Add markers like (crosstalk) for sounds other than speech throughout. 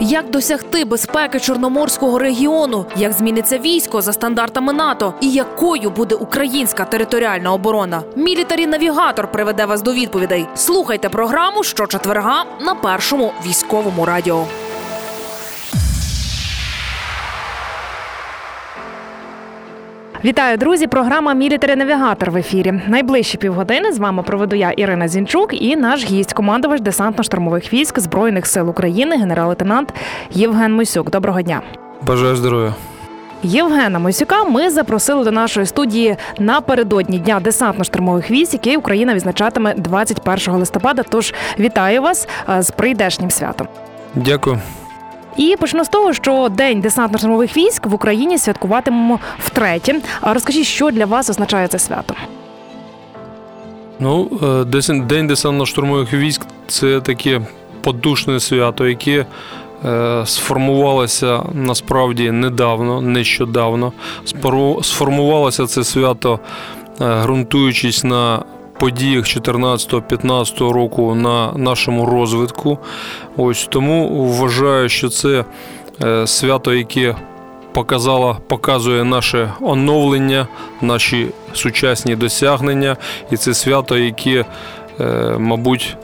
Як досягти безпеки чорноморського регіону? Як зміниться військо за стандартами НАТО? І якою буде українська територіальна оборона? Мілітарі навігатор приведе вас до відповідей. Слухайте програму щочетверга на першому військовому радіо. Вітаю, друзі! Програма Мілітарі Навігатор в ефірі. Найближчі півгодини з вами проведу я Ірина Зінчук і наш гість, командувач десантно-штурмових військ Збройних сил України, генерал-лейтенант Євген Мойсюк. Доброго дня. Бажаю здоров'я. Євгена Мойсюка ми запросили до нашої студії напередодні дня десантно-штурмових військ, який Україна відзначатиме 21 листопада. Тож вітаю вас з прийдешнім святом. Дякую. І почну з того, що день десантно-штурмових військ в Україні святкуватимемо втретє. Розкажіть, що для вас означає це свято? Ну, е, день десантно-штурмових військ це таке подушне свято, яке е, сформувалося насправді недавно, нещодавно. Сформувалося це свято, е, ґрунтуючись на подіях 14-15 року на нашому розвитку. Ось тому вважаю, що це е, свято, яке показало, показує наше оновлення, наші сучасні досягнення, і це свято, яке, е, мабуть,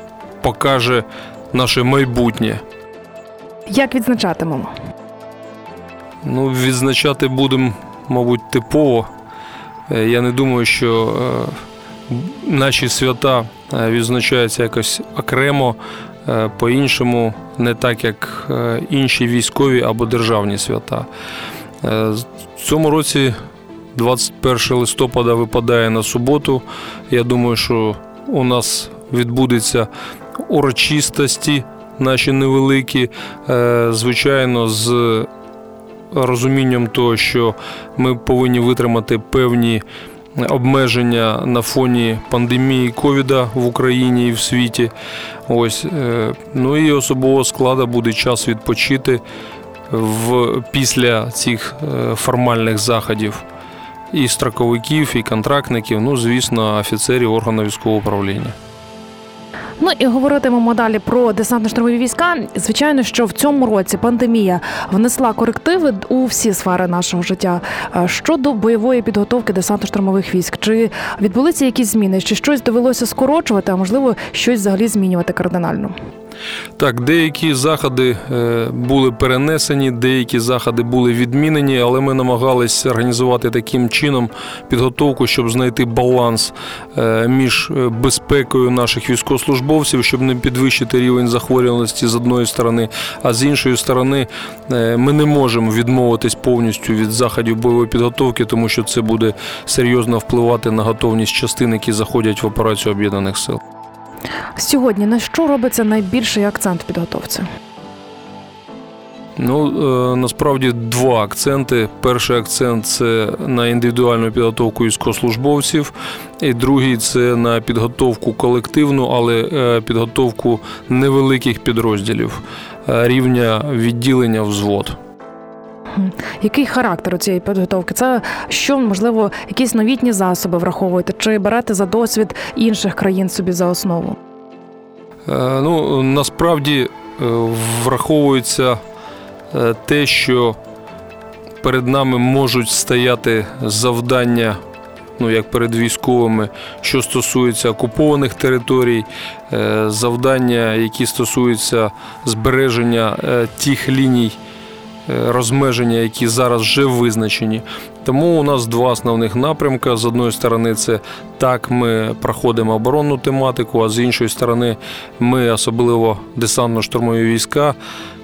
покаже наше майбутнє. Як відзначатимемо? Ну, відзначати будемо, мабуть, типово. Е, я не думаю, що наші свята е, відзначаються якось окремо, е, по-іншому, не так, як е, інші військові або державні свята. В цьому році 21 листопада випадає на суботу. Я думаю, що у нас відбудеться урочистості наші невеликі, звичайно, з розумінням того, що ми повинні витримати певні обмеження на фоні пандемії ковіда в Україні і в світі. Ось е, ну і особового складу буде час відпочити в після цих е, формальних заходів. І строковиків, і контрактників, ну звісно, офіцерів органу військового управління. Ну і говоритимемо далі про десантно-штурмові війська. Звичайно, що в цьому році пандемія внесла корективи у всі сфери нашого життя. Щодо бойової підготовки десантно-штурмових військ, чи відбулися якісь зміни? Чи щось довелося скорочувати, а можливо щось взагалі змінювати кардинально? Так, деякі заходи е, були перенесені, деякі заходи були відмінені, але ми намагалися організувати таким чином підготовку, щоб знайти баланс е, між е, безпекою наших військовослужбовців, щоб не підвищити рівень захворюваності з одної сторони, а з іншої сторони, ми не можемо відмовитись повністю від заходів бойової підготовки, тому що це буде серйозно впливати на готовність частин, які заходять в операцію об'єднаних сил. Сьогодні на що робиться найбільший акцент в підготовці? Ну е, насправді два акценти. Перший акцент це на індивідуальну підготовку військовослужбовців, і другий це на підготовку колективну, але е, підготовку невеликих підрозділів е, рівня відділення взвод. Який характер у цієї підготовки? Це що можливо якісь новітні засоби враховуєте? Чи берете за досвід інших країн собі за основу? Е, ну насправді е, враховується е, те, що перед нами можуть стояти завдання. Ну, як перед військовими, що стосується окупованих територій, завдання, які стосуються збереження тих ліній розмеження, які зараз вже визначені. Тому у нас два основних напрямки. З одної сторони, це так, ми проходимо оборонну тематику, а з іншої сторони, ми, особливо десантно-штурмові війська,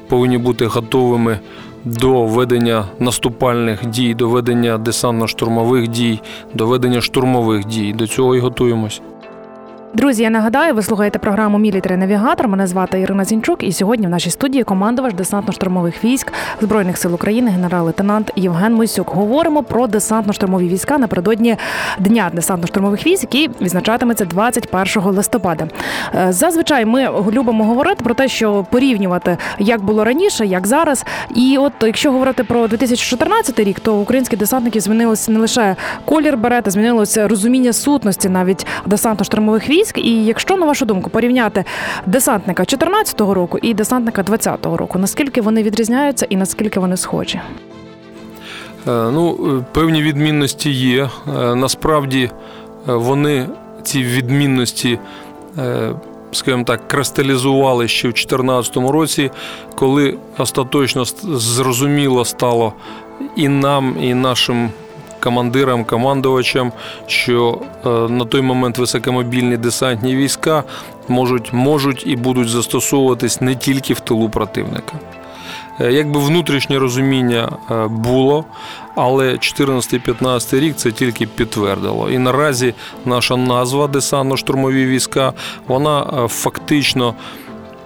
повинні бути готовими. До ведення наступальних дій, до ведення десантно-штурмових дій, до ведення штурмових дій. До цього і готуємось. Друзі, я нагадаю, ви слухаєте програму Мілітарі Навігатор. Мене звати Ірина Зінчук, і сьогодні в нашій студії командувач десантно-штурмових військ Збройних сил України, генерал-лейтенант Євген Мойсюк. Говоримо про десантно-штурмові війська напередодні дня десантно-штурмових військ, який відзначатиметься 21 листопада. Е, зазвичай ми любимо говорити про те, що порівнювати як було раніше, як зараз. І от якщо говорити про 2014 рік, то українські десантники змінилося не лише колір берета, змінилося розуміння сутності навіть десантно-штурмових військ військ. І якщо на вашу думку порівняти десантника 2014 року і десантника 2020 року, наскільки вони відрізняються і наскільки вони схожі? Е, ну, е, певні відмінності є. Е, насправді вони ці відмінності, скажімо так, кристалізували ще в 2014 році, коли остаточно зрозуміло стало і нам, і нашим. Командирам, командувачам, що на той момент високомобільні десантні війська можуть можуть і будуть застосовуватись не тільки в тилу противника. Е, якби внутрішнє розуміння е, було, але 14-15 рік це тільки підтвердило. І наразі наша назва десантно-штурмові війська, вона е, фактично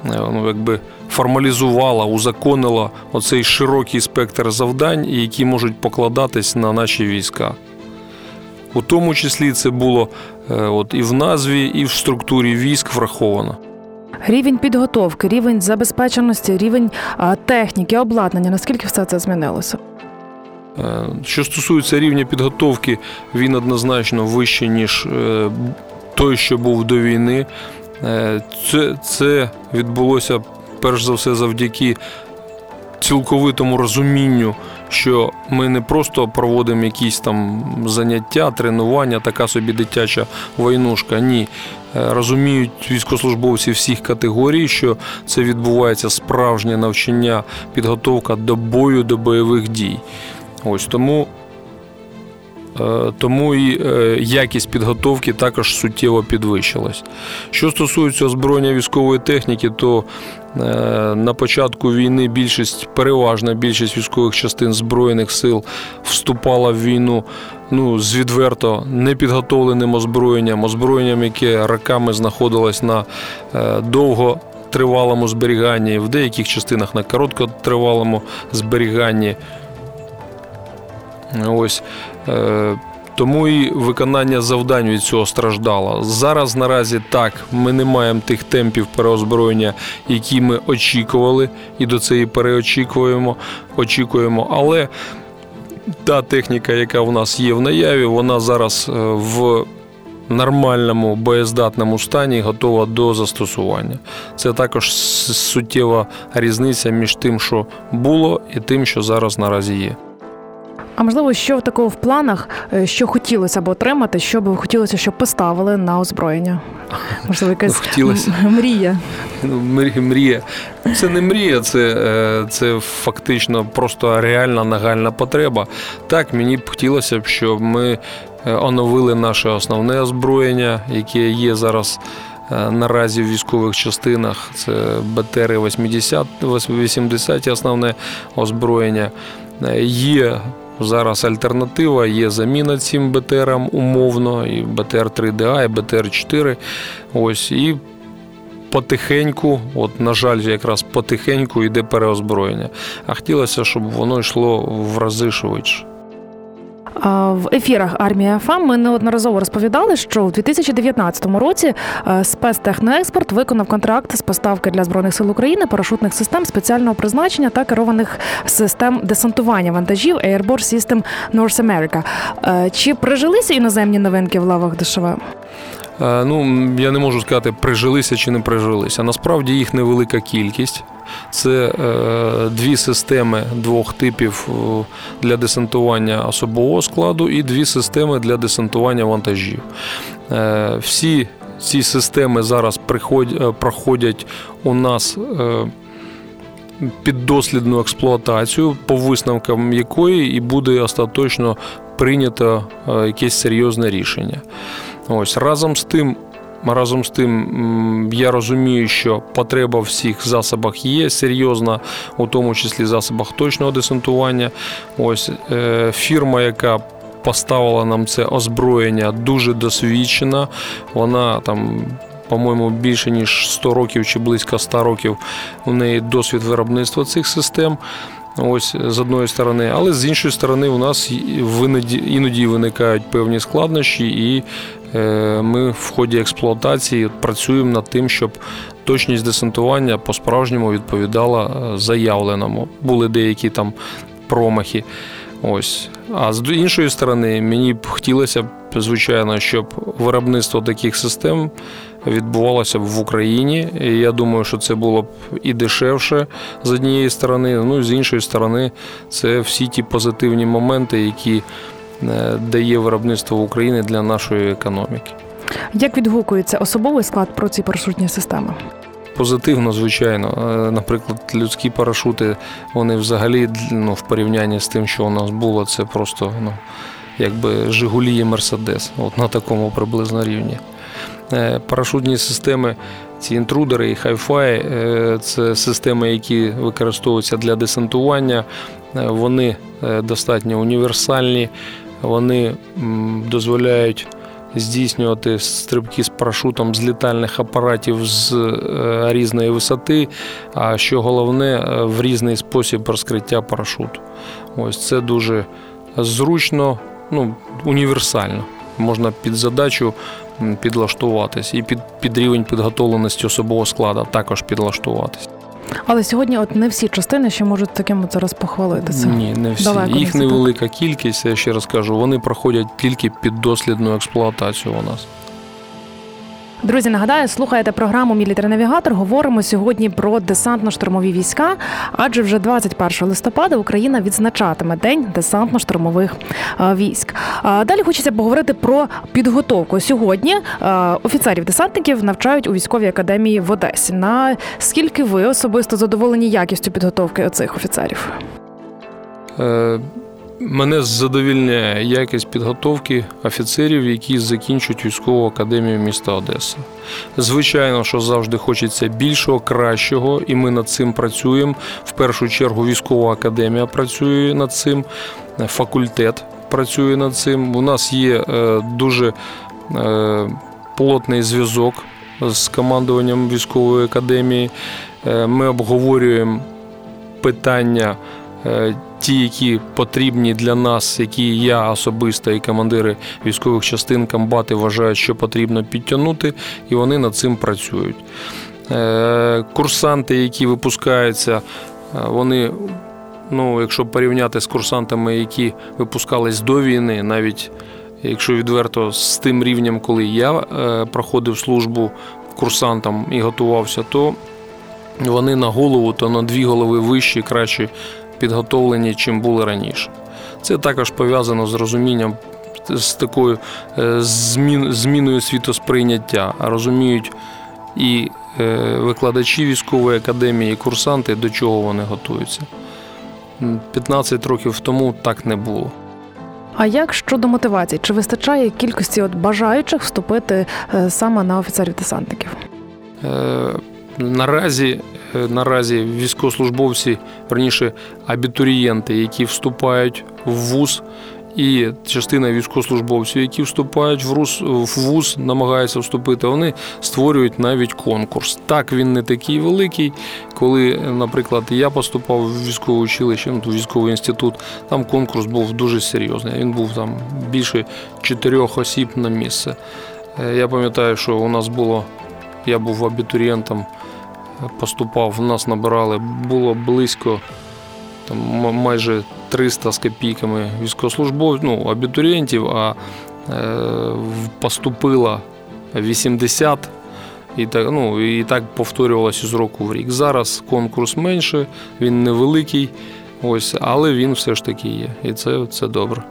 ну, якби формалізувала, узаконила оцей широкий спектр завдань, які можуть покладатись на наші війська. У тому числі це було от і в назві, і в структурі військ враховано. Рівень підготовки, рівень забезпеченості, рівень техніки, обладнання. Наскільки все це змінилося? Е, що стосується рівня підготовки, він однозначно вищий, ніж е, той, що був до війни. Е, це, Це відбулося перш за все завдяки цілковитому розумінню, що ми не просто проводимо якісь там заняття, тренування, така собі дитяча войнушка. Ні. Е, розуміють військовослужбовці всіх категорій, що це відбувається справжнє навчання, підготовка до бою, до бойових дій. Ось тому. Е, тому і е, якість підготовки також суттєво підвищилась. Що стосується озброєння військової техніки, то на початку війни більшість, переважна більшість військових частин Збройних сил вступала в війну ну, з відверто непідготовленим озброєнням, озброєнням, яке роками знаходилось на е, довготривалому зберіганні, в деяких частинах на короткотривалому зберіганні. Ось. Е, тому і виконання завдань від цього страждало. Зараз наразі так, ми не маємо тих темпів переозброєння, які ми очікували, і до цієї переочікуємо, очікуємо. Але та техніка, яка у нас є в наяві, вона зараз е, в нормальному боєздатному стані готова до застосування. Це також суттєва різниця між тим, що було, і тим, що зараз наразі є. А можливо, що в такого в планах, е, що хотілося б отримати, що би хотілося, щоб поставили на озброєння? Можливо, якась хотілося. мрія. Ну, мрія. Це не мрія, це е, це фактично просто реальна нагальна потреба. Так, мені б хотілося б, щоб ми е, оновили наше основне озброєння, яке є зараз. Наразі в військових частинах це БТР 80 80 основне озброєння. Є Зараз альтернатива є заміна цим БТРам умовно, і БТР-3ДА, і БТР-4. Ось і потихеньку, от, на жаль, якраз потихеньку йде переозброєння. А хотілося, щоб воно йшло в рази швидше. В ефірах армія ФАМ ми неодноразово розповідали, що у 2019 році е, спецтехноекспорт виконав контракт з поставки для збройних сил України парашутних систем спеціального призначення та керованих систем десантування вантажів Airborne System North America. Е, чи прижилися іноземні новинки в лавах ДШВ? Е, ну я не можу сказати, прижилися чи не прижилися. Насправді їх невелика кількість. Це е, дві системи двох типів е, для десантування особового складу і дві системи для десантування вантажів. Всі ці системи зараз проходять у нас. Піддослідну експлуатацію, по висновкам якої і буде остаточно прийнято якесь серйозне рішення. Ось разом з тим. Разом з тим, я розумію, що потреба в всіх засобах є серйозна, у тому числі засобах точного десантування. Ось е, фірма, яка поставила нам це озброєння, дуже досвідчена. Вона там. По-моєму, більше ніж 100 років чи близько 100 років у неї досвід виробництва цих систем. Ось з одної сторони, але з іншої сторони, у нас іноді виникають певні складнощі, і ми в ході експлуатації працюємо над тим, щоб точність десантування по-справжньому відповідала е, заявленому. Були деякі там промахи. Ось. А з іншої сторони, мені б хотілося б, звичайно, щоб виробництво таких систем відбувалася б в Україні. І Я думаю, що це було б і дешевше з однієї сторони, ну з іншої сторони, це всі ті позитивні моменти, які е, дає виробництво України для нашої економіки. Як відгукується особовий склад про ці парашутні системи? Позитивно, звичайно. Е, Наприклад, людські парашути, вони взагалі ну, в порівнянні з тим, що у нас було, це просто ну, якби Жигулі і Мерседес, от на такому приблизно рівні. Е, Парашутні системи, ці інтрудери і хай-фай, е, це системи, які використовуються для десантування. Е, Вони е, достатньо універсальні, вони дозволяють здійснювати стрибки з парашутом з літальних апаратів з е, різної висоти, а що головне, е, в різний спосіб розкриття парашуту. Ось це дуже зручно, ну, універсально. Можна під задачу підлаштуватись і під, під рівень підготовленості особового складу також підлаштуватись. Але сьогодні, от не всі частини ще можуть таким от зараз похвалитися. Ні, не всі. Далеко не Їх невелика кількість, я ще раз кажу, вони проходять тільки під дослідну експлуатацію у нас. Друзі, нагадаю, слухаєте програму навігатор. Говоримо сьогодні про десантно-штурмові війська, адже вже 21 листопада Україна відзначатиме День десантно-штурмових е, військ. Далі хочеться поговорити про підготовку. Сьогодні е, офіцерів-десантників навчають у військовій академії в Одесі. На скільки ви особисто задоволені якістю підготовки оцих офіцерів? Мене задовільняє якість підготовки офіцерів, які закінчують військову академію міста Одеси. Звичайно, що завжди хочеться більшого, кращого, і ми над цим працюємо. В першу чергу військова академія працює над цим, факультет працює над цим. У нас є е, дуже е, плотний зв'язок з командуванням військової академії. Е, Ми обговорюємо питання ті, які потрібні для нас, які я особисто і командири військових частин комбати вважають, що потрібно підтягнути, і вони над цим працюють. Е, Курсанти, які випускаються, е, вони, ну, якщо порівняти з курсантами, які випускались до війни, навіть якщо відверто з тим рівнем, коли я е, проходив службу курсантом і готувався, то вони на голову, то на дві голови вищі, краще підготовлені, чим були раніше. Це також пов'язано з розумінням з такою е, змін, зміною світосприйняття. А Розуміють і е, викладачі військової академії, і курсанти, до чого вони готуються. 15 років тому так не було. А як щодо мотивації? Чи вистачає кількості от бажаючих вступити е, саме на офіцерів-десантників? Е, Наразі, наразі військовослужбовці, верніше абітурієнти, які вступають в ВУЗ, і частина військовослужбовців, які вступають в ВУЗ, в ВУЗ, намагаються вступити, вони створюють навіть конкурс. Так він не такий великий. Коли, наприклад, я поступав в військове училище, ну, в військовий інститут, там конкурс був дуже серйозний. Він був там більше чотирьох осіб на місце. Е, Я пам'ятаю, що у нас було, я був абітурієнтом, поступав, в нас набирали, було близько там, майже 300 з копійками військовослужбовців, ну, абітурієнтів, а е, поступило 80. І так, ну, і так повторювалося з року в рік. Зараз конкурс менше, він невеликий, ось, але він все ж таки є. І це, це добре.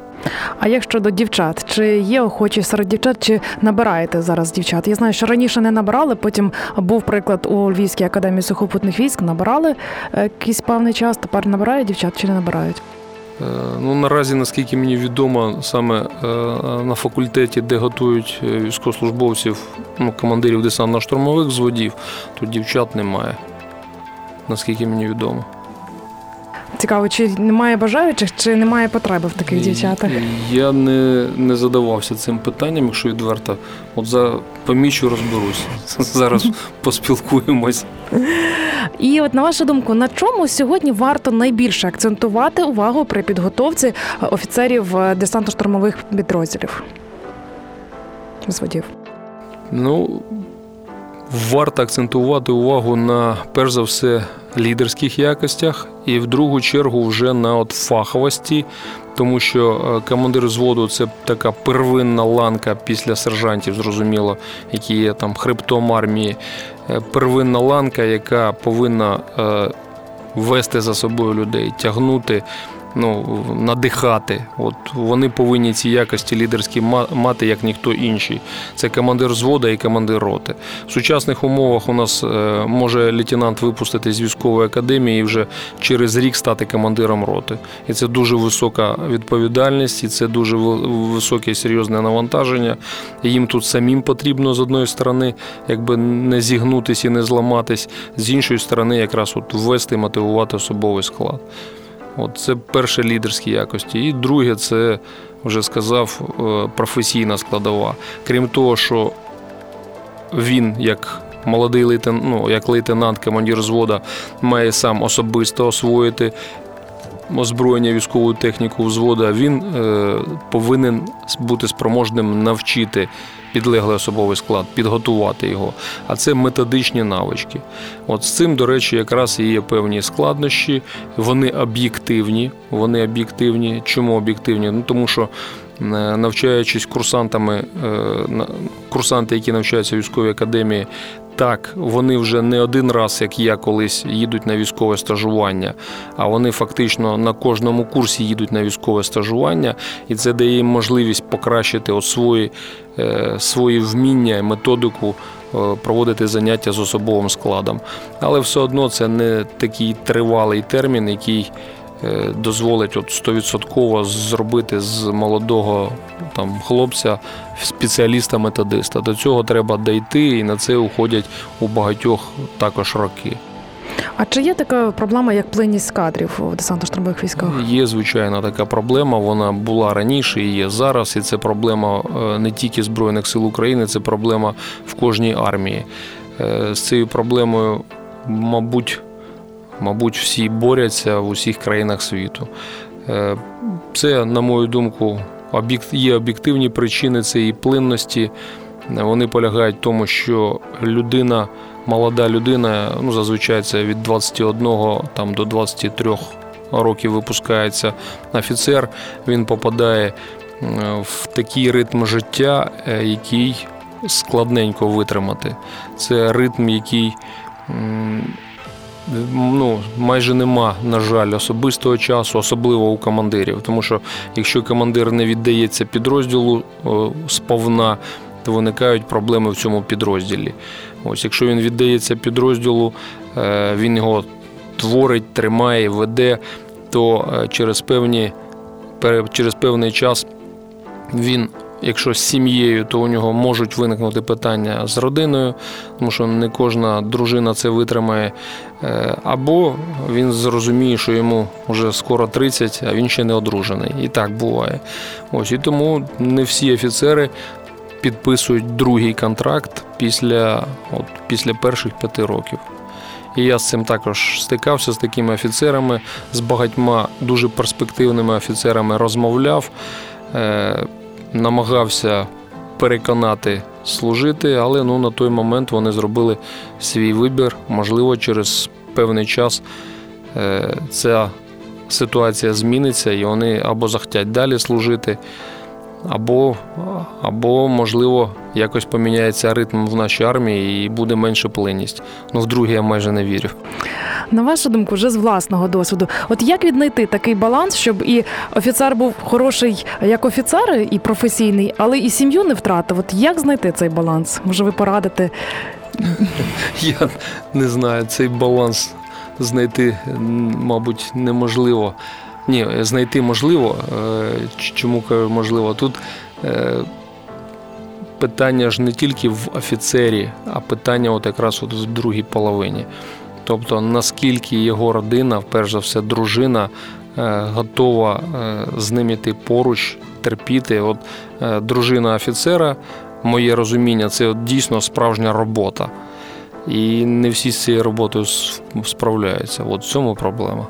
А як щодо дівчат, чи є охочі серед дівчат, чи набираєте зараз дівчат? Я знаю, що раніше не набирали. Потім був приклад у Львівській академії сухопутних військ. Набирали е, якийсь певний час. Тепер набирають дівчат чи не набирають? Е, Ну, наразі, наскільки мені відомо, саме е, на факультеті, де готують військовослужбовців, ну, командирів десантно-штурмових зводів, тут дівчат немає. Наскільки мені відомо. Цікаво, чи немає бажаючих, чи немає потреби в таких дівчатах? Я не, не задавався цим питанням, якщо відверто. От за помічу розберусь. (laughs) Зараз поспілкуємось. І от на вашу думку, на чому сьогодні варто найбільше акцентувати увагу при підготовці е, офіцерів е, десантно-штурмових підрозділів? Зводів. Ну, варто акцентувати увагу на перш за все лідерських якостях, і в другу чергу вже на от фаховості, тому що е, командир взводу це така первинна ланка після сержантів, зрозуміло, які є там хребтом армії, е, первинна ланка, яка повинна е, вести за собою людей, тягнути ну, надихати. От Вони повинні ці якості лідерські мати, як ніхто інший. Це командир взвода і командир роти. В сучасних умовах у нас е, може лейтенант випустити з військової академії і вже через рік стати командиром роти. І це дуже висока відповідальність, і це дуже високе і серйозне навантаження. І Їм тут самим потрібно з одної сторони, якби не зігнутись і не зламатись, з іншої сторони, якраз от ввести, мотивувати особовий склад. От Це перше лідерські якості. І друге, це вже сказав е, професійна складова. Крім того, що він, як молодий лейтенант, ну, як лейтенант, командир звода, має сам особисто освоїти озброєння військову техніку взвода, він е, повинен бути спроможним навчити підлеглий особовий склад, підготувати його. А це методичні навички. От з цим, до речі, якраз і є певні складнощі. Вони об'єктивні. Вони об'єктивні. Чому об'єктивні? Ну тому що. Е, навчаючись курсантами, е, курсанти, які навчаються в військовій академії, так, вони вже не один раз, як я колись, їдуть на військове стажування, а вони фактично на кожному курсі їдуть на військове стажування, і це дає їм можливість покращити от свої, е, свої вміння, методику. Проводити заняття з особовим складом, але все одно це не такий тривалий термін, який дозволить от 100% зробити з молодого там хлопця спеціаліста-методиста. До цього треба дійти, і на це уходять у багатьох також роки. А чи є така проблема, як плинність кадрів у десантно-штурмових військах? Є звичайно така проблема. Вона була раніше і є зараз. І це проблема е, не тільки Збройних сил України, це проблема в кожній армії. Е, з цією проблемою, мабуть, мабуть, всі борються в усіх країнах світу. Е, це, на мою думку, є об'єктивні причини цієї плинності. Вони полягають в тому, що людина, молода людина, ну зазвичай це від 21 там, до 23 років випускається офіцер, він попадає в такий ритм життя, е, який складненько витримати. Це ритм, який ну, майже нема, на жаль, особистого часу, особливо у командирів. Тому що якщо командир не віддається підрозділу сповна, то виникають проблеми в цьому підрозділі. Ось, Якщо він віддається підрозділу, е, він його творить, тримає, веде, то е, через певні, через певний час він Якщо з сім'єю, то у нього можуть виникнути питання з родиною, тому що не кожна дружина це витримає. Е, або він зрозуміє, що йому вже скоро 30, а він ще не одружений. І так буває. Ось і тому не всі офіцери підписують другий контракт після, от, після перших п'яти років. І я з цим також стикався з такими офіцерами, з багатьма дуже перспективними офіцерами розмовляв. Намагався переконати служити, але ну, на той момент вони зробили свій вибір. Можливо, через певний час е, ця ситуація зміниться, і вони або захотять далі служити, або, або можливо, якось поміняється ритм в нашій армії і буде менше плинність. Ну, в друге я майже не вірю. На вашу думку, вже з власного досвіду, от як віднайти такий баланс, щоб і офіцер був хороший як офіцер і професійний, але і сім'ю не втратив? От як знайти цей баланс? Може, ви порадите? (laughs) Я не знаю, цей баланс знайти, мабуть, неможливо. Ні, знайти можливо. Е, чому кажу можливо? Тут е, питання ж не тільки в офіцері, а питання от якраз от в другій половині. Тобто, наскільки його родина, перш за все, дружина, е, готова з ним іти поруч, терпіти. От дружина офіцера, моє розуміння, це от дійсно справжня робота. І не всі з цією роботою справляються. От в цьому проблема.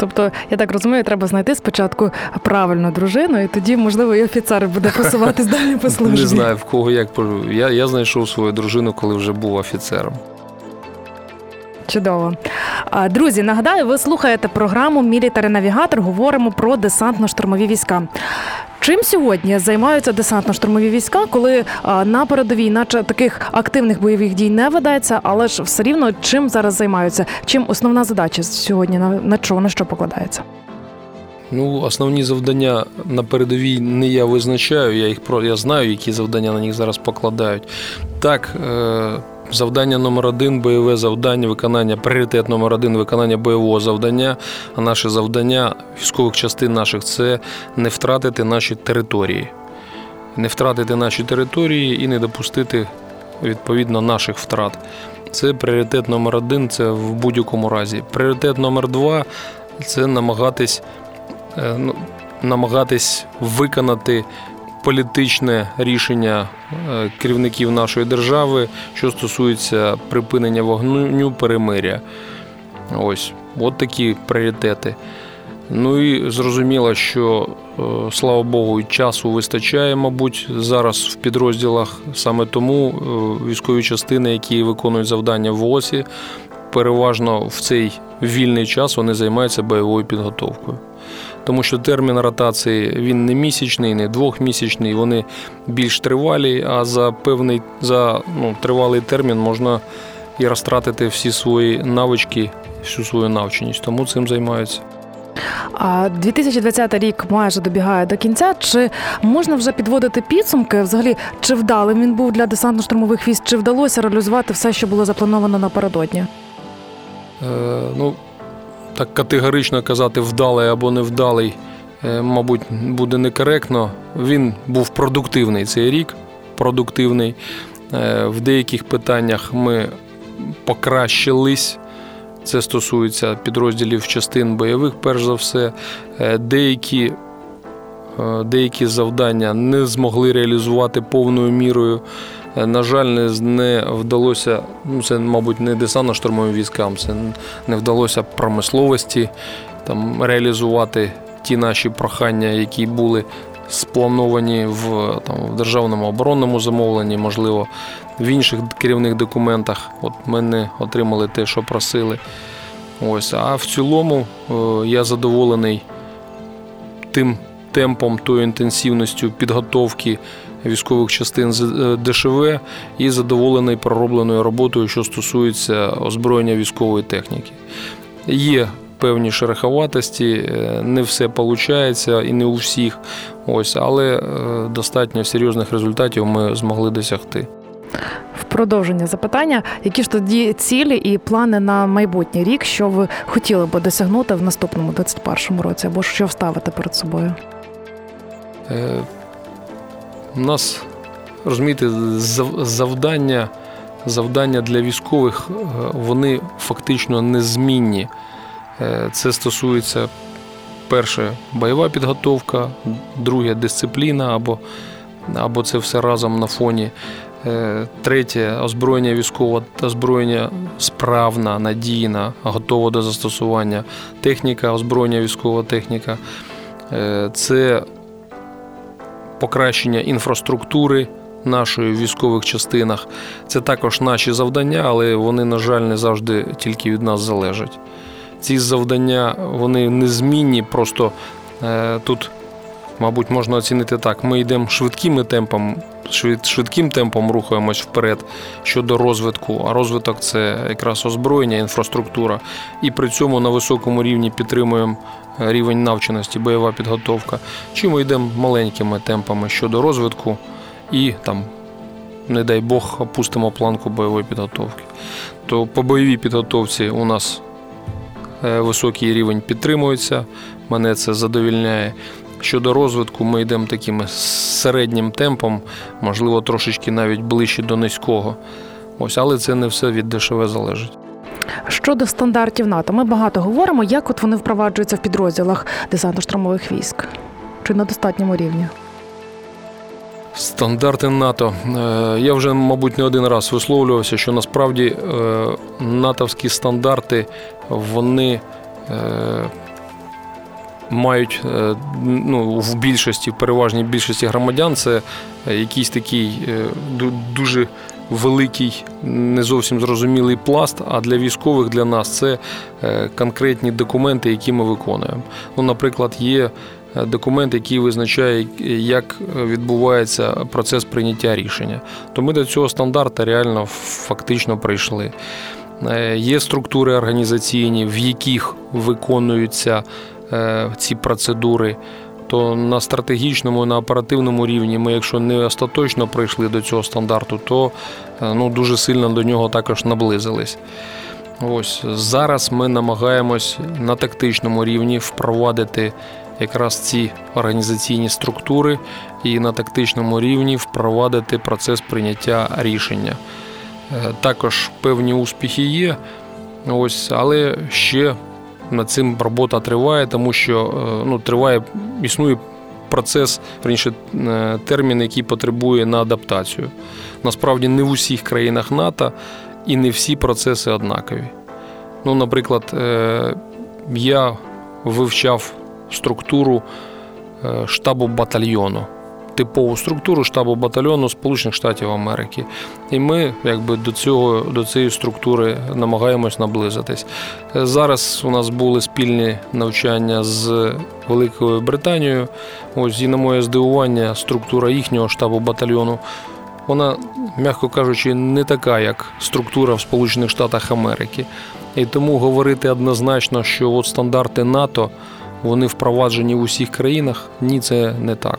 Тобто, я так розумію, треба знайти спочатку правильну дружину, і тоді, можливо, і офіцер буде посуватись (laughs) далі по службі. Не знаю в кого як Я, я знайшов свою дружину, коли вже був офіцером. Чудово. Друзі, нагадаю, ви слухаєте програму Мілітари Навігатор. Говоримо про десантно-штурмові війська. Чим сьогодні займаються десантно-штурмові війська, коли на передовій, наче таких активних бойових дій не ведеться, але ж все рівно чим зараз займаються? Чим основна задача сьогодні на, що на що покладається? Ну, основні завдання на передовій не я визначаю, я їх про я знаю, які завдання на них зараз покладають. Так, е, завдання номер один бойове завдання, виконання, пріоритет номер один виконання бойового завдання. А наше завдання військових частин наших це не втратити наші території. Не втратити наші території і не допустити відповідно наших втрат. Це пріоритет номер один, це в будь-якому разі. Пріоритет номер два це намагатись Е, ну, намагатись виконати політичне рішення е, керівників нашої держави, що стосується припинення вогню перемиря. Ось, от такі пріоритети. Ну і зрозуміло, що е, слава Богу, часу вистачає, мабуть, зараз в підрозділах. Саме тому військові частини, які виконують завдання в ОСі, переважно в цей вільний час вони займаються бойовою підготовкою тому що термін ротації він не місячний, не двохмісячний, вони більш тривалі, а за певний за ну, тривалий термін можна і розтратити всі свої навички, всю свою навченість. Тому цим займаються. А 2020 рік майже добігає до кінця. Чи можна вже підводити підсумки? Взагалі, чи вдалим він був для десантно-штурмових військ, чи вдалося реалізувати все, що було заплановано напередодні? Е, ну, так категорично казати, вдалий або невдалий, е, мабуть, буде некоректно. Він був продуктивний цей рік. Продуктивний. Е, в деяких питаннях ми покращились. Це стосується підрозділів частин бойових, перш за все. Деякі деякі завдання не змогли реалізувати повною мірою. Е, на жаль, не вдалося, ну це, мабуть, не десантно-штурмовим військам, це не вдалося промисловості там реалізувати ті наші прохання, які були сплановані в там, в державному оборонному замовленні, можливо, в інших керівних документах. От ми не отримали те, що просили. Ось, А в цілому е, я задоволений тим темпом, тою інтенсивністю підготовки військових частин е, ДШВ і задоволений проробленою роботою, що стосується озброєння військової техніки. Є певні шероховатості, е, не все виходить і не у всіх, ось, але е, достатньо серйозних результатів ми змогли досягти. В продовження запитання, які ж тоді цілі і плани на майбутній рік, що ви хотіли би досягнути в наступному 2021 році, або що вставити перед собою? У нас, розумієте, завдання завдання для військових е, вони фактично незмінні. Е, це стосується перше бойова підготовка, друге дисципліна, або або це все разом на фоні. Е, третє озброєння військового озброєння справна, надійна, готова до застосування. Техніка, озброєння військова техніка. Це покращення інфраструктури нашої в військових частинах. Це також наші завдання, але вони, на жаль, не завжди тільки від нас залежать. Ці завдання вони незмінні, просто е, тут. Мабуть, можна оцінити так. Ми йдемо швидким темпом, швидким темпом рухаємось вперед щодо розвитку. А розвиток це якраз озброєння, інфраструктура. І при цьому на високому рівні підтримуємо рівень навченості, бойова підготовка, чи ми йдемо маленькими темпами щодо розвитку і там, не дай Бог, опустимо планку бойової підготовки. То по бойовій підготовці у нас е, високий рівень підтримується, мене це задовільняє. Щодо розвитку, ми йдемо таким середнім темпом, можливо, трошечки навіть ближче до низького. Ось, але це не все від ДШВ залежить. Щодо стандартів НАТО, ми багато говоримо, як от вони впроваджуються в підрозділах десантно-штурмових військ. Чи на достатньому рівні? Стандарти НАТО. Е, я вже, мабуть, не один раз висловлювався, що насправді е, натовські стандарти вони е, мають ну, в більшості, переважній більшості громадян, це якийсь такий дуже великий, не зовсім зрозумілий пласт. А для військових для нас це е, конкретні документи, які ми виконуємо. Ну, наприклад, є. Е, документ, який визначає, як відбувається процес прийняття рішення, то ми до цього стандарту реально фактично прийшли. Е, є структури організаційні, в яких виконуються ці процедури то на стратегічному, на оперативному рівні ми, якщо не остаточно прийшли до цього стандарту, то е, ну, дуже сильно до нього також наблизились. Ось Зараз ми намагаємось на тактичному рівні впровадити якраз ці організаційні структури і на тактичному рівні впровадити процес прийняття рішення. Е, також певні успіхи є, ось, але ще над цим робота триває, тому що е, ну, триває, існує процес, раніше е, термін, який потребує на адаптацію. Насправді не в усіх країнах НАТО і не всі процеси однакові. Ну, Наприклад, е, я вивчав структуру штабу батальйону типову структуру штабу батальйону Сполучених Штатів Америки. І ми якби до цього до цієї структури намагаємось наблизитись. Зараз у нас були спільні навчання з Великою Британією. Ось і на моє здивування, структура їхнього штабу батальйону. Вона, м'яко кажучи, не така, як структура в Сполучених Штатах Америки. І тому говорити однозначно, що от стандарти НАТО вони впроваджені в усіх країнах, ні, це не так.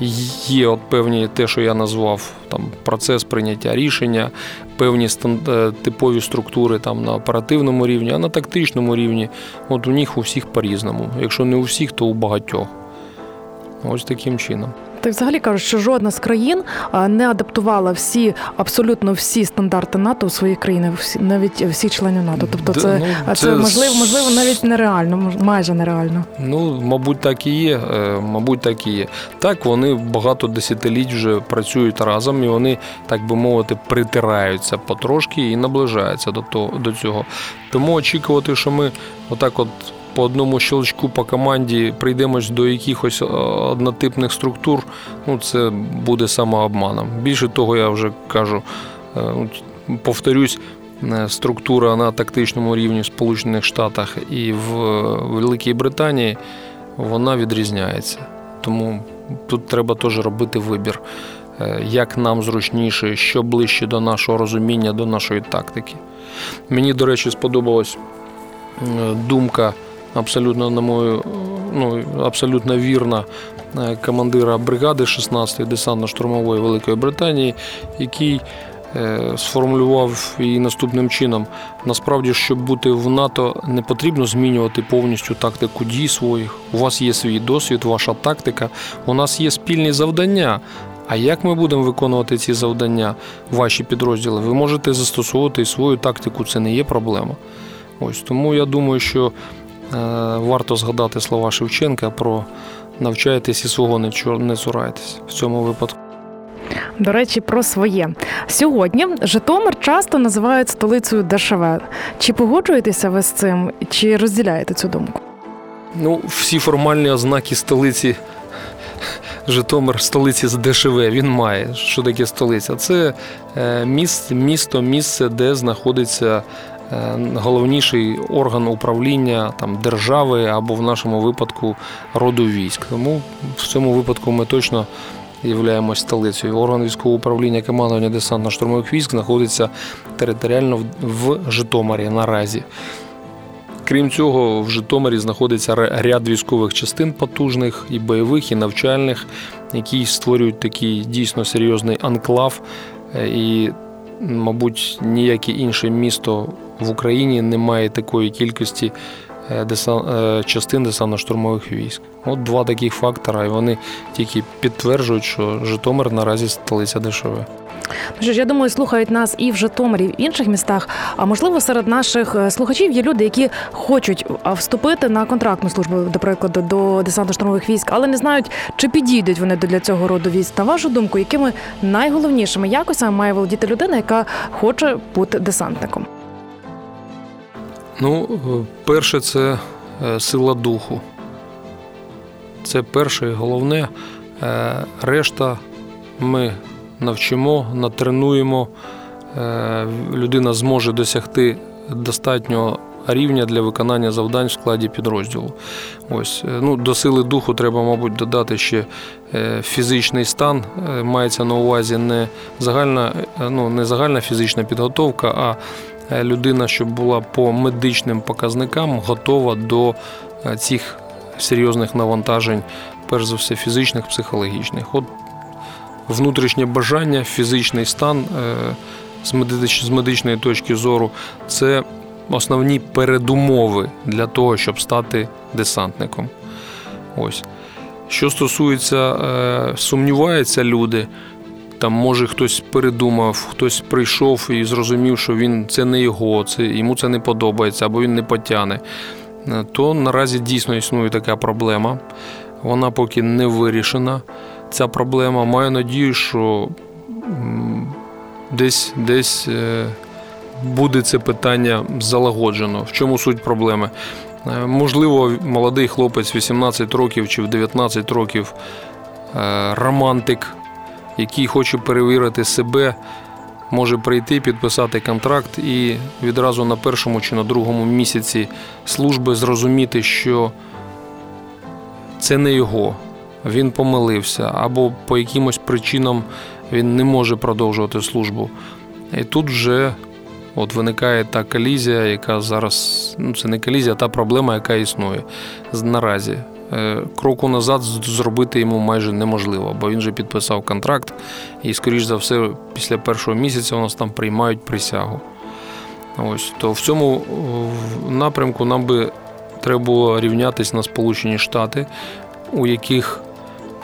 Є от певні те, що я назвав, там процес прийняття рішення, певні е, типові структури там на оперативному рівні, а на тактичному рівні, от у них у всіх по-різному. Якщо не у всіх, то у багатьох. Ось таким чином. Так взагалі кажуть, що жодна з країн не адаптувала всі абсолютно всі стандарти НАТО у своїй країни, всі навіть всі члени НАТО. Тобто, це ну, це, це можливо, можливо, навіть нереально, майже нереально. Ну, мабуть, так і є. Е, мабуть, так і є. Так вони багато десятиліть вже працюють разом, і вони, так би мовити, притираються потрошки і наближаються до того до цього. Тому очікувати, що ми отак, от по одному щелчку по команді прийдемось до якихось е, однотипних структур, ну це буде самообманом. Більше того, я вже кажу, е, повторюсь. Е, структура на тактичному рівні в Сполучених Штатах і в Великій Британії вона відрізняється. Тому тут треба теж робити вибір, як нам зручніше, що ближче до нашого розуміння, до нашої тактики. Мені, до речі, сподобалась думка абсолютно на мою, ну абсолютно вірна е, командира бригади 16-ї десантно-штурмової Великої Британії, який е, сформулював її наступним чином: насправді, щоб бути в НАТО, не потрібно змінювати повністю тактику дій своїх. У вас є свій досвід, ваша тактика. У нас є спільні завдання. А як ми будемо виконувати ці завдання, ваші підрозділи? Ви можете застосовувати свою тактику, це не є проблема. Ось тому я думаю, що варто згадати слова Шевченка про навчайтесь і свого не цурайтесь в цьому випадку. До речі, про своє сьогодні Житомир часто називають столицею ДШВ. Чи погоджуєтеся ви з цим, чи розділяєте цю думку? Ну, всі формальні ознаки столиці. Житомир столиці з ДШВ, він має. Що таке столиця? Це е, місто, місце, де знаходиться Е, головніший орган управління там держави або в нашому випадку роду військ. Тому в цьому випадку ми точно являємось столицею. Орган військового управління командування десантно-штурмових військ знаходиться територіально в Житомирі наразі. Крім цього, в Житомирі знаходиться ряд військових частин потужних, і бойових, і навчальних, які створюють такий дійсно серйозний анклав. Е, і, мабуть, ніяке інше місто в Україні не має такої кількості частин десантно-штурмових військ. От два таких фактора, і вони тільки підтверджують, що Житомир наразі столиця ДШВ. Ну я думаю, слухають нас і в Житомирі, і в інших містах. А можливо, серед наших е, слухачів є люди, які хочуть вступити на контрактну службу, до прикладу, до десантно-штурмових військ, але не знають, чи підійдуть вони для цього роду військ. На вашу думку, якими найголовнішими якостями має володіти людина, яка хоче бути десантником? Ну, перше, це е, сила духу. Це перше і головне. Е, решта ми навчимо, натренуємо, е, людина зможе досягти достатнього рівня для виконання завдань в складі підрозділу. Ось ну до сили духу треба, мабуть, додати ще фізичний стан. Мається на увазі не загальна, ну не загальна фізична підготовка, а людина, щоб була по медичним показникам готова до цих серйозних навантажень, перш за все, фізичних, психологічних. От внутрішнє бажання, фізичний стан з медичної точки зору це основні передумови для того, щоб стати десантником. Ось. Що стосується, е, сумніваються люди, там, може, хтось передумав, хтось прийшов і зрозумів, що він це не його, це, йому це не подобається або він не потягне, е, то наразі дійсно існує така проблема. Вона поки не вирішена. Ця проблема. Маю надію, що десь десь е, буде це питання залагоджено. В чому суть проблеми? Е, можливо, молодий хлопець 18 років чи в 19 років романтик, який хоче перевірити себе, може прийти, підписати контракт і відразу на першому чи на другому місяці служби зрозуміти, що це не його, він помилився, або по якимось причинам він не може продовжувати службу. І тут вже От виникає та колізія, яка зараз ну це не колізія, а та проблема, яка існує наразі. Е, кроку назад зробити йому майже неможливо, бо він же підписав контракт, і, скоріш за все, після першого місяця у нас там приймають присягу. Ось то в цьому напрямку нам би треба було рівнятися на Сполучені Штати, у яких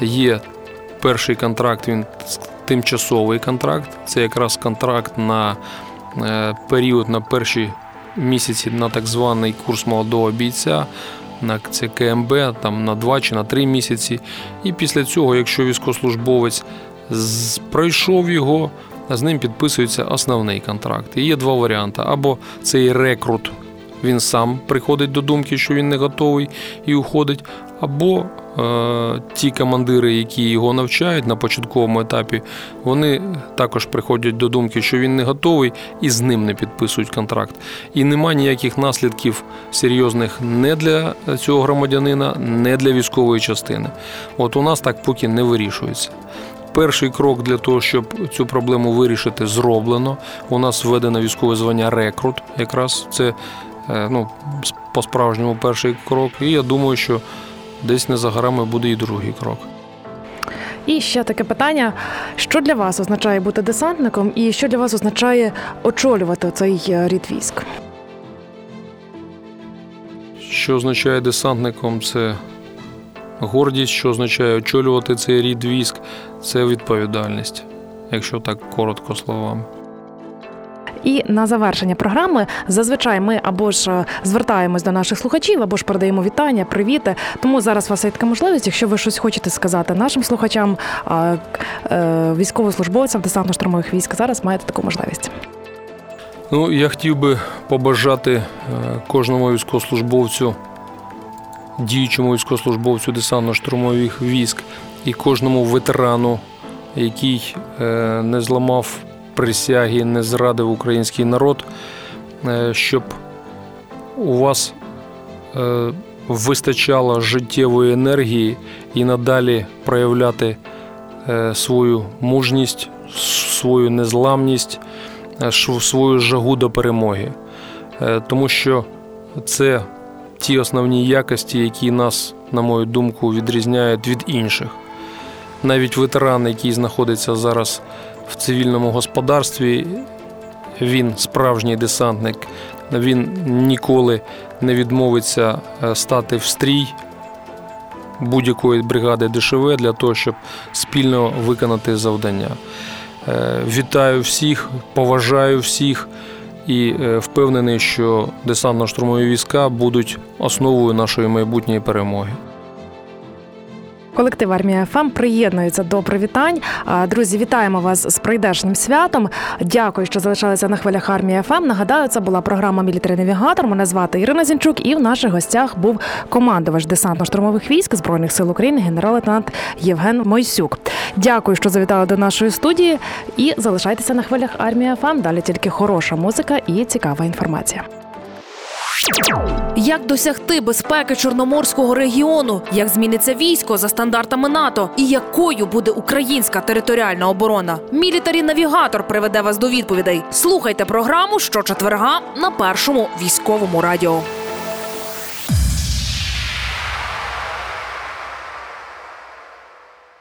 є перший контракт, він тимчасовий контракт. Це якраз контракт на Е, період на перші місяці на так званий курс молодого бійця. На це КМБ там на 2 чи на 3 місяці. І після цього, якщо військовослужбовець пройшов його, з ним підписується основний контракт. І є два варіанти: або цей рекрут він сам приходить до думки, що він не готовий і уходить, або Е, ті командири, які його навчають на початковому етапі, вони також приходять до думки, що він не готовий і з ним не підписують контракт. І нема ніяких наслідків серйозних не для цього громадянина, не для військової частини. От у нас так поки не вирішується. Перший крок для того, щоб цю проблему вирішити, зроблено. У нас введено військове звання рекрут. Якраз це ну, по справжньому перший крок. І я думаю, що десь не за горами буде і другий крок. І ще таке питання: що для вас означає бути десантником, і що для вас означає очолювати цей е, рід військ? Що означає десантником? Це гордість, що означає очолювати цей рід військ, це відповідальність, якщо так коротко словами. І на завершення програми зазвичай ми або ж е, звертаємось до наших слухачів, або ж передаємо вітання, привіти. Тому зараз у вас є така можливість, якщо ви щось хочете сказати нашим слухачам, е, військовослужбовцям десантно-штурмових військ, зараз маєте таку можливість. Ну, я хотів би побажати е, кожному військовослужбовцю, діючому військовослужбовцю десантно-штурмових військ і кожному ветерану, який не зламав присяги не зрадив український народ, е, щоб у вас е, вистачало життєвої енергії і надалі проявляти е, свою мужність, свою незламність, свою жагу до перемоги. Тому що це ті основні якості, які нас, на мою думку, відрізняють від інших. Навіть ветеран, який знаходиться зараз в цивільному господарстві. Він справжній десантник, він ніколи не відмовиться е, стати в стрій будь-якої бригади ДШВ для того, щоб спільно виконати завдання. Е, вітаю всіх, поважаю всіх і е, впевнений, що десантно-штурмові війська будуть основою нашої майбутньої перемоги. Колектив армія ФМ приєднується до привітань. Друзі, вітаємо вас з прийдешнім святом. Дякую, що залишалися на хвилях армії ФМ. Нагадаю, це була програма Мілітарі Навігатор. Мене звати Ірина Зінчук, і в наших гостях був командувач десантно-штурмових військ збройних сил України, генерал-лейтенант Євген Мойсюк. Дякую, що завітали до нашої студії. І залишайтеся на хвилях армії ФМ. Далі тільки хороша музика і цікава інформація. Як досягти безпеки чорноморського регіону? Як зміниться військо за стандартами НАТО? І якою буде українська територіальна оборона? Мілітарі навігатор приведе вас до відповідей. Слухайте програму щочетверга на першому військовому радіо.